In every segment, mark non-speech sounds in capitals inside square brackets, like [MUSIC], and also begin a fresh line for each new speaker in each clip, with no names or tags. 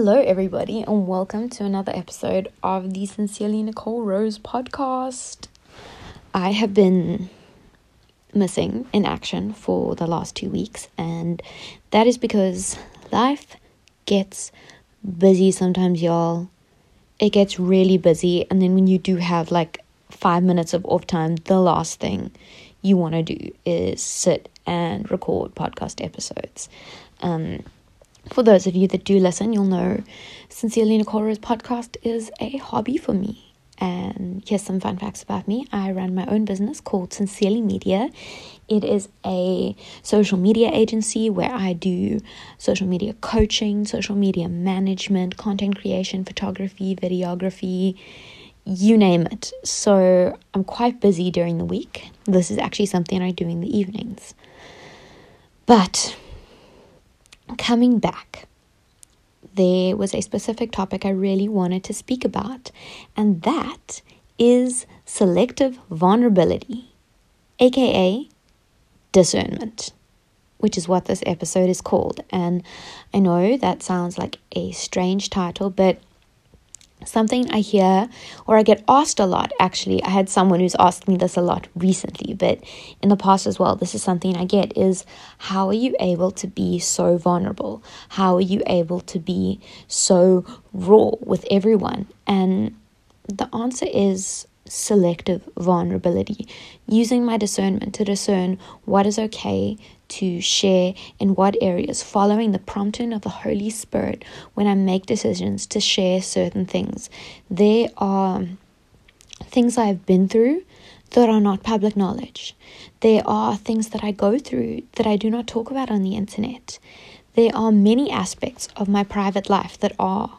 Hello, everybody, and welcome to another episode of the Sincerely Nicole Rose podcast. I have been missing in action for the last two weeks, and that is because life gets busy sometimes, y'all. It gets really busy, and then when you do have like five minutes of off time, the last thing you want to do is sit and record podcast episodes. Um, for those of you that do listen, you'll know Sincerely Nicole's podcast is a hobby for me. And here's some fun facts about me. I run my own business called Sincerely Media. It is a social media agency where I do social media coaching, social media management, content creation, photography, videography, you name it. So I'm quite busy during the week. This is actually something I do in the evenings. But coming back, there was a specific topic I really wanted to speak about, and that is selective vulnerability, aka discernment, which is what this episode is called. And I know that sounds like a strange title, but something I hear or I get asked a lot. Actually, I had someone who's asked me this a lot recently, but in the past as well, this is something I get is how are you able to be so vulnerable? How are you able to be so raw with everyone? And the answer is selective vulnerability, using my discernment to discern what is okay to share in what areas, following the prompting of the Holy Spirit when I make decisions to share certain things. There are things I've been through that are not public knowledge. There are things that I go through that I do not talk about on the internet. There are many aspects of my private life that are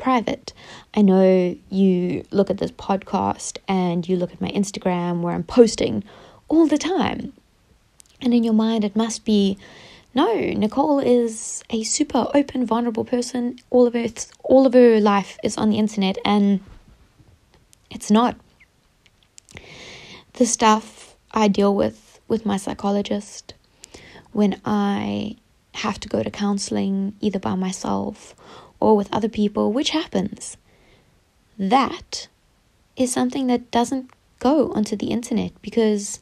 private. I know you look at this podcast and you look at my Instagram where I'm posting all the time. And in your mind, it must be no, Nicole is a super open, vulnerable person. All of her, all of her life is on the internet, and it's not. The stuff I deal with with my psychologist when I have to go to counseling, either by myself or with other people, which happens, that is something that doesn't go onto the internet because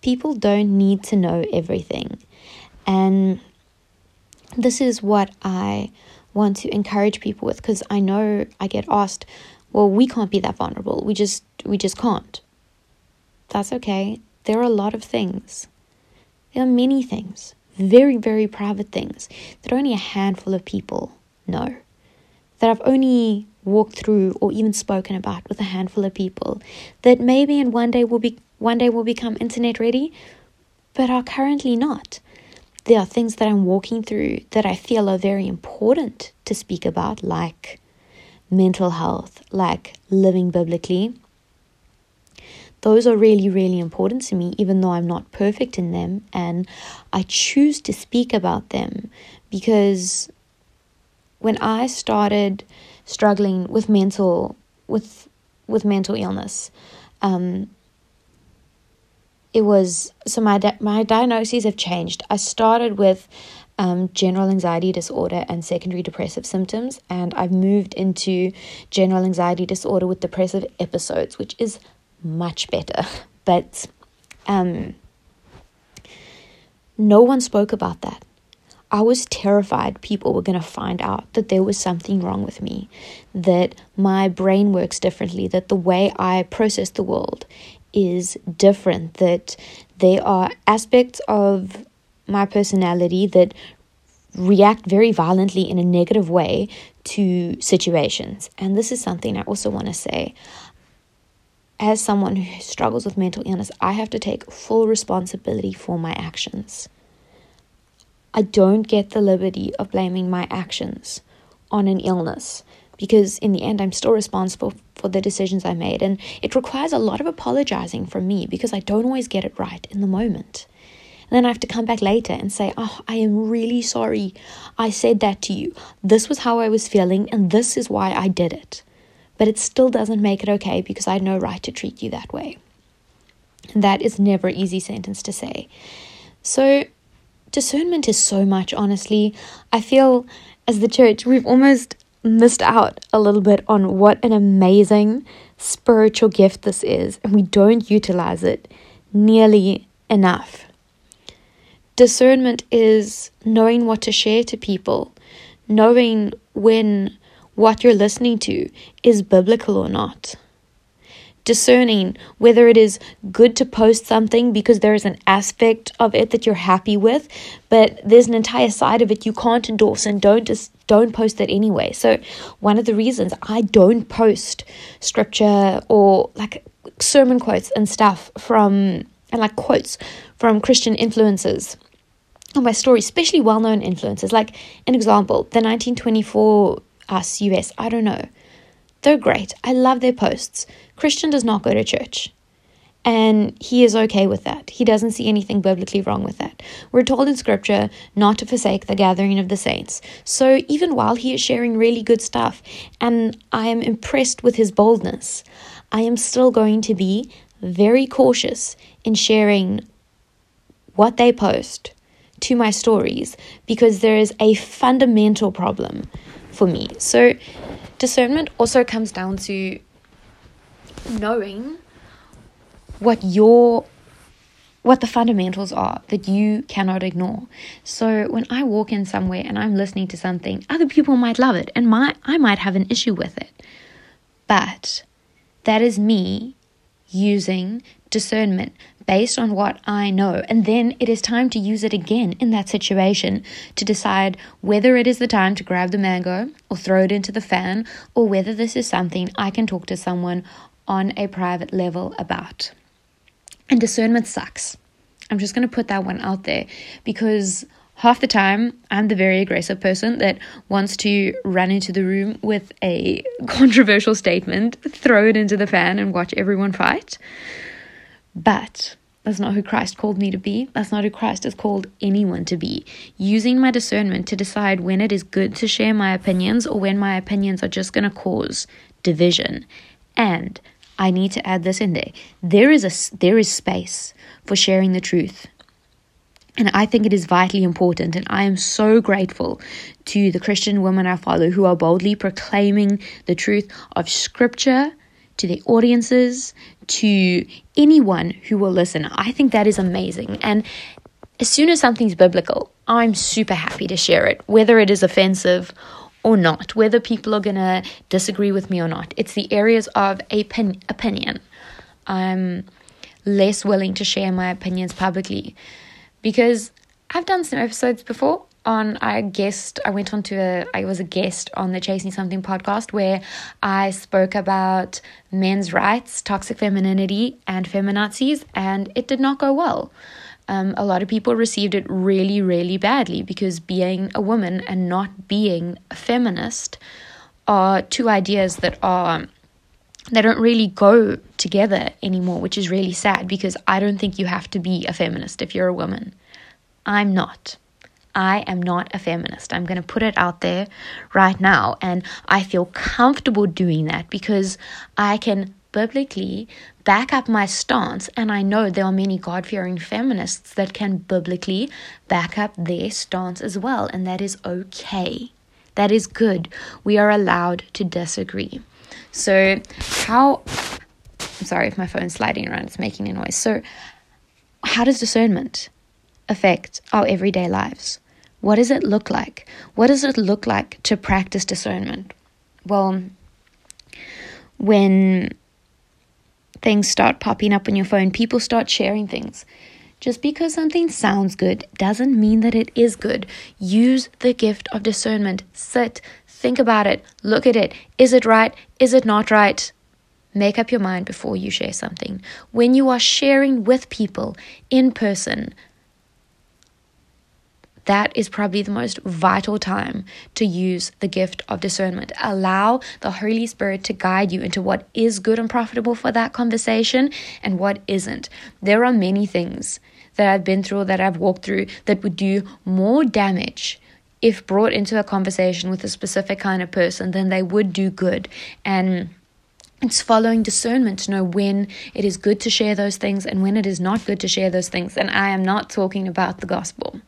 people don't need to know everything. And this is what I want to encourage people with because I know I get asked, well, we can't be that vulnerable. We just we just can't. That's okay. There are a lot of things. There are many things, very, very private things that only a handful of people know. That I've only walked through or even spoken about with a handful of people that maybe in one day will be one day will become internet ready, but are currently not. There are things that I'm walking through that I feel are very important to speak about, like mental health, like living biblically. Those are really, really important to me, even though I'm not perfect in them. And I choose to speak about them because when I started struggling with mental with with mental illness, um, it was so my di- my diagnoses have changed. I started with um, general anxiety disorder and secondary depressive symptoms, and I've moved into general anxiety disorder with depressive episodes, which is much better. [LAUGHS] But um, no one spoke about that. I was terrified people were going to find out that there was something wrong with me, that my brain works differently, that the way I process the world is different, that there are aspects of my personality that react very violently in a negative way to situations. And this is something I also want to say. As someone who struggles with mental illness, I have to take full responsibility for my actions. I don't get the liberty of blaming my actions on an illness because in the end I'm still responsible for the decisions I made and it requires a lot of apologizing from me because I don't always get it right in the moment. And then I have to come back later and say, Oh, I am really sorry. I said that to you. This was how I was feeling, and this is why I did it. But it still doesn't make it okay because I had no right to treat you that way. And that is never an easy sentence to say. So, discernment is so much, honestly. I feel as the church, we've almost missed out a little bit on what an amazing spiritual gift this is, and we don't utilize it nearly enough. Discernment is knowing what to share to people, knowing when what you're listening to is biblical or not discerning whether it is good to post something because there is an aspect of it that you're happy with, but there's an entire side of it you can't endorse and don't just don't post it anyway. So one of the reasons I don't post scripture or like sermon quotes and stuff from and like quotes from Christian influencers on my story, especially well known influencers. Like an example, the 1924 us uh, US, I don't know. They're great. I love their posts. Christian does not go to church. And he is okay with that. He doesn't see anything biblically wrong with that. We're told in scripture not to forsake the gathering of the saints. So even while he is sharing really good stuff, and I am impressed with his boldness, I am still going to be very cautious in sharing what they post to my stories because there is a fundamental problem for me. So discernment also comes down to knowing what your what the fundamentals are that you cannot ignore. So when I walk in somewhere and I'm listening to something, other people might love it and my I might have an issue with it. But that is me using discernment based on what I know. And then it is time to use it again in that situation to decide whether it is the time to grab the mango or throw it into the fan or whether this is something I can talk to someone on a private level about. And discernment sucks. I'm just going to put that one out there because half the time I'm the very aggressive person that wants to run into the room with a [LAUGHS] controversial statement, throw it into the fan, and watch everyone fight. But that's not who Christ called me to be. That's not who Christ has called anyone to be. Using my discernment to decide when it is good to share my opinions or when my opinions are just going to cause division. And I need to add this in there. There is a there is space for sharing the truth. And I think it is vitally important. And I am so grateful to the Christian women I follow who are boldly proclaiming the truth of Scripture to their audiences, to anyone who will listen. I think that is amazing. And as soon as something's biblical, I'm super happy to share it, whether it is offensive or not, whether people are going to disagree with me or not. It's the areas of opin- opinion. I'm less willing to share my opinions publicly because I've done some episodes before on I guest I went on to a I was a guest on the Chasing Something podcast where I spoke about men's rights, toxic femininity and feminazis and it did not go well. Um, a lot of people received it really, really badly because being a woman and not being a feminist are two ideas that are they don't really go together anymore, which is really sad because I don't think you have to be a feminist if you're a woman. I'm not. I am not a feminist. I'm going to put it out there right now. And I feel comfortable doing that because I can biblically back up my stance. And I know there are many God fearing feminists that can biblically back up their stance as well. And that is okay. That is good. We are allowed to disagree. So, how. I'm sorry if my phone's sliding around, it's making a noise. So, how does discernment affect our everyday lives? What does it look like? What does it look like to practice discernment? Well, when things start popping up on your phone, people start sharing things. Just because something sounds good doesn't mean that it is good. Use the gift of discernment. Sit, think about it, look at it. Is it right? Is it not right? Make up your mind before you share something. When you are sharing with people in person, that is probably the most vital time to use the gift of discernment. Allow the Holy Spirit to guide you into what is good and profitable for that conversation and what isn't. There are many things that I've been through, that I've walked through, that would do more damage if brought into a conversation with a specific kind of person than they would do good. And it's following discernment to know when it is good to share those things and when it is not good to share those things. And I am not talking about the gospel.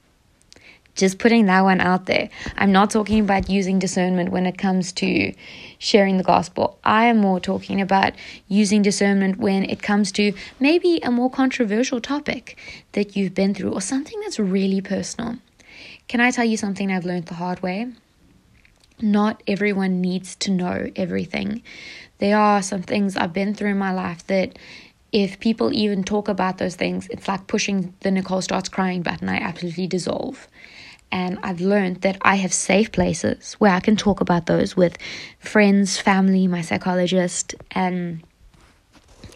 Just putting that one out there. I'm not talking about using discernment when it comes to sharing the gospel. I am more talking about using discernment when it comes to maybe a more controversial topic that you've been through or something that's really personal. Can I tell you something I've learned the hard way? Not everyone needs to know everything. There are some things I've been through in my life that if people even talk about those things, it's like pushing the Nicole starts crying button. I absolutely dissolve. And I've learned that I have safe places where I can talk about those with friends, family, my psychologist, and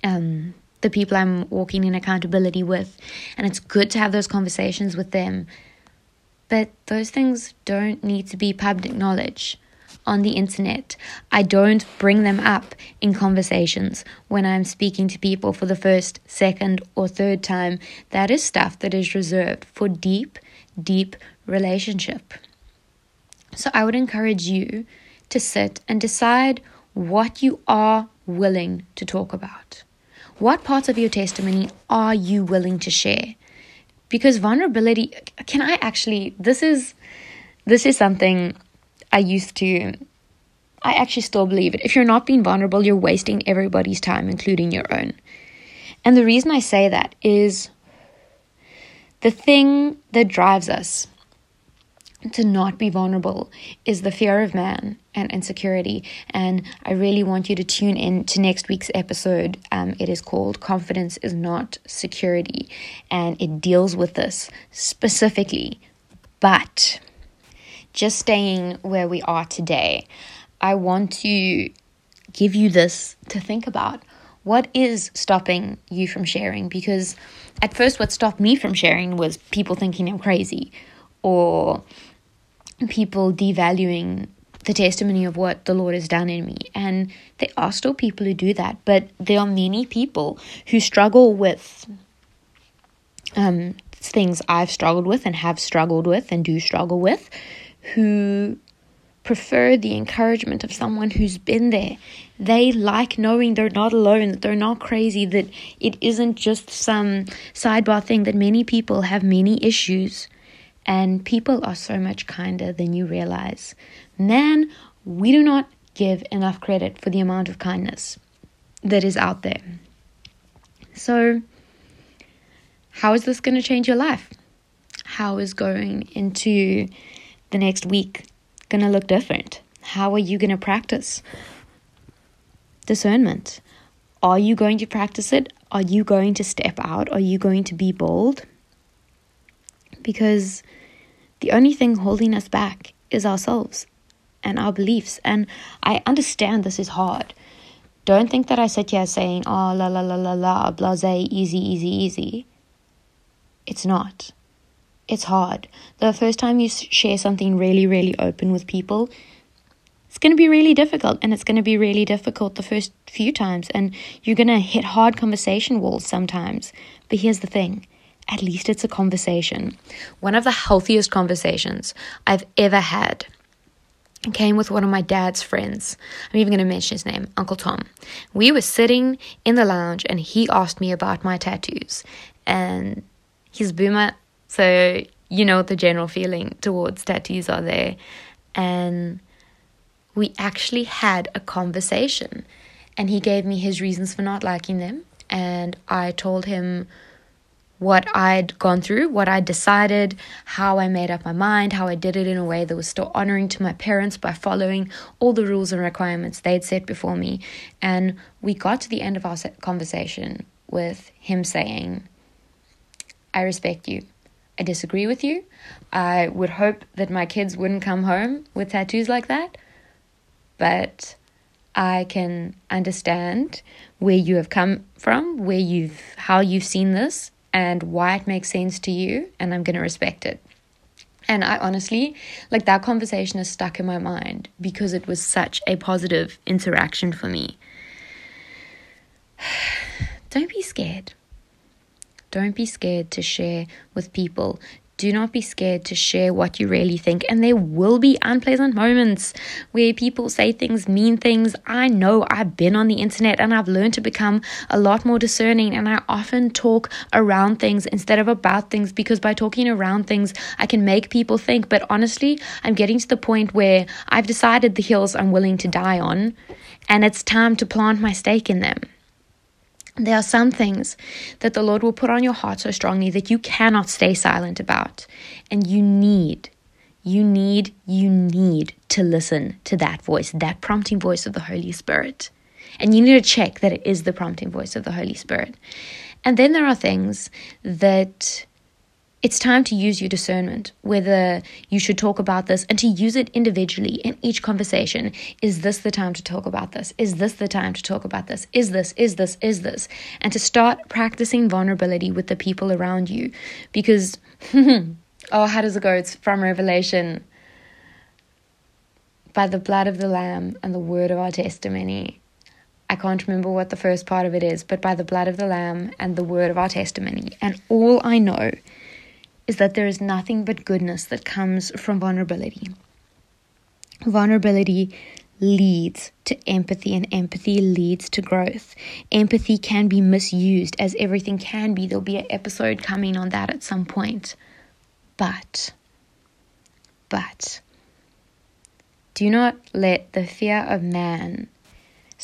um, the people I'm walking in accountability with. And it's good to have those conversations with them. But those things don't need to be public knowledge on the internet. I don't bring them up in conversations when I'm speaking to people for the first, second, or third time. That is stuff that is reserved for deep, deep relationship. So I would encourage you to sit and decide what you are willing to talk about. What parts of your testimony are you willing to share? Because vulnerability can I actually this is this is something I used to I actually still believe it. If you're not being vulnerable, you're wasting everybody's time, including your own. And the reason I say that is the thing that drives us to not be vulnerable is the fear of man and insecurity. And I really want you to tune in to next week's episode. Um, it is called Confidence is Not Security, and it deals with this specifically. But just staying where we are today, I want to give you this to think about. What is stopping you from sharing? Because at first, what stopped me from sharing was people thinking I'm crazy or people devaluing the testimony of what the Lord has done in me. And there are still people who do that, but there are many people who struggle with um, things I've struggled with and have struggled with and do struggle with, who prefer the encouragement of someone who's been there. They like knowing they're not alone, that they're not crazy, that it isn't just some sidebar thing, that many people have many issues and people are so much kinder than you realize. Man, we do not give enough credit for the amount of kindness that is out there. So, how is this going to change your life? How is going into the next week going to look different? How are you going to practice discernment? Are you going to practice it? Are you going to step out? Are you going to be bold? Because the only thing holding us back is ourselves and our beliefs. And I understand this is hard. Don't think that I sit here saying, oh, la la la la la, blase, easy, easy, easy. It's not. It's hard. The first time you share something really, really open with people, it's going to be really difficult and it's going to be really difficult the first few times and you're going to hit hard conversation walls sometimes. But here's the thing at least it's a conversation. One of the healthiest conversations I've ever had came with one of my dad's friends. I'm even going to mention his name, Uncle Tom. We were sitting in the lounge and he asked me about my tattoos. And he's boomer, so you know what the general feeling towards tattoos are there. And we actually had a conversation. And he gave me his reasons for not liking them. And I told him what I'd gone through, what I decided, how I made up my mind, how I did it in a way that was still honoring to my parents by following all the rules and requirements they'd set before me. And we got to the end of our conversation with him saying, I respect you. I disagree with you. I would hope that my kids wouldn't come home with tattoos like that. But I can understand where you have come from, where you've how you've seen this, and why it makes sense to you, and I'm going to respect it. And I honestly, like that conversation is stuck in my mind because it was such a positive interaction for me. [SIGHS] Don't be scared. Don't be scared to share with people. Do not be scared to share what you really think. And there will be unpleasant moments where people say things, mean things. I know I've been on the internet and I've learned to become a lot more discerning. And I often talk around things instead of about things because by talking around things, I can make people think. But honestly, I'm getting to the point where I've decided the hills I'm willing to die on, and it's time to plant my stake in them. There are some things that the Lord will put on your heart so strongly that you cannot stay silent about. And you need, you need, you need to listen to that voice, that prompting voice of the Holy Spirit. And you need to check that it is the prompting voice of the Holy Spirit. And then there are things that it's time to use your discernment, whether you should talk about this and to use it individually in each conversation. Is this the time to talk about this? Is this the time to talk about this? Is this, is this, is this? And to start practicing vulnerability with the people around you. Because, [LAUGHS] oh, how does it go? It's from Revelation. By the blood of the Lamb and the word of our testimony. I can't remember what the first part of it is, but by the blood of the Lamb and the word of our testimony. And all I know is that there is nothing but goodness that comes from vulnerability. Vulnerability leads to empathy, and empathy leads to growth. Empathy can be misused, as everything can be. There'll be an episode coming on that at some point. But, but, do not let the fear of man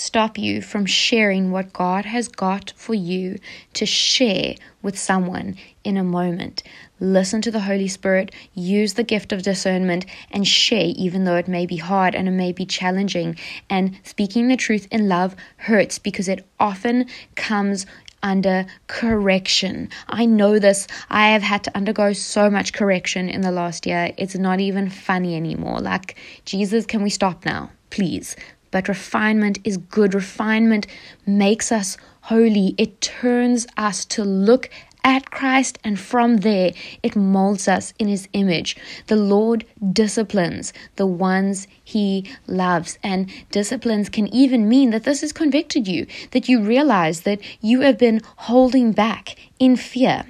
stop you from sharing what God has got for you to share with someone in a moment. Listen to the Holy Spirit, use the gift of discernment, and share, even though it may be hard and it may be challenging. And speaking the truth in love hurts because it often comes under correction. I know this. I have had to undergo so much correction in the last year. It's not even funny anymore. Like, Jesus, can we stop now? Please. But refinement is good. Refinement makes us holy. It turns us to look at Christ, and from there it molds us in His image. The Lord disciplines the ones He loves, and disciplines can even mean that this has convicted you, that you realize that you have been holding back in fear.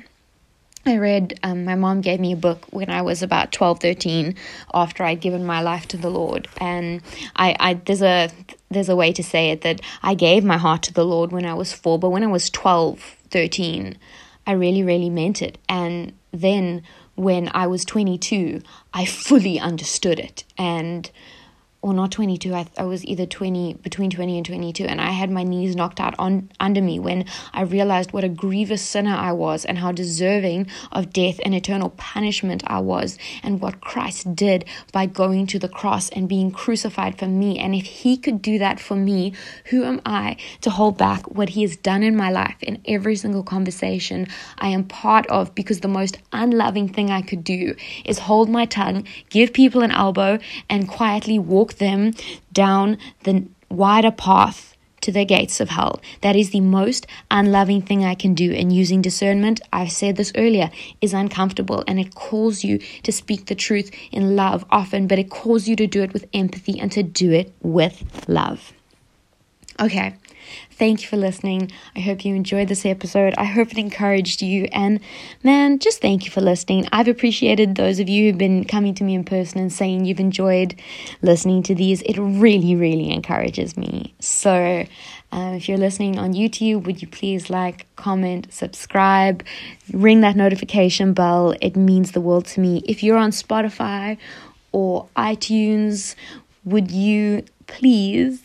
I read, um, my mom gave me a book when I was about 12, 13, after I'd given my life to the Lord. And I, I, there's a, there's a way to say it that I gave my heart to the Lord when I was four, but when I was 12, 13, I really, really meant it. And then when I was 22, I fully understood it. And or not 22 I, I was either 20 between 20 and 22 and i had my knees knocked out on under me when i realized what a grievous sinner i was and how deserving of death and eternal punishment i was and what christ did by going to the cross and being crucified for me. And if he could do that for me who am i to hold back what he has done in my life in every single conversation i am part of? Because the most unloving thing i could do is hold my tongue give people an elbow and quietly walk walk them down the wider path to the gates of hell. That is the most unloving thing I can do. And using discernment, I've said this earlier, is uncomfortable and it calls you to speak the truth in love often, but it calls you to do it with empathy and to do it with love. Okay, Thank you for listening. I hope you enjoyed this episode. I hope it encouraged you. And man, just thank you for listening. I've appreciated those of you who've been coming to me in person and saying you've enjoyed listening to these. It really, really encourages me. So, um, if you're listening on YouTube, would you please like, comment, subscribe, ring that notification bell? It means the world to me. If you're on Spotify or iTunes, would you please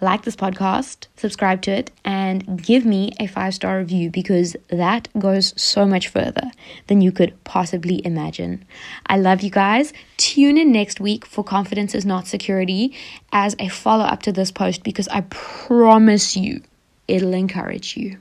like this podcast, subscribe to it, and give me a five star review because that goes so much further than you could possibly imagine. I love you guys. Tune in next week for Confidence is Not Security as a follow up to this post because I promise you it'll encourage you.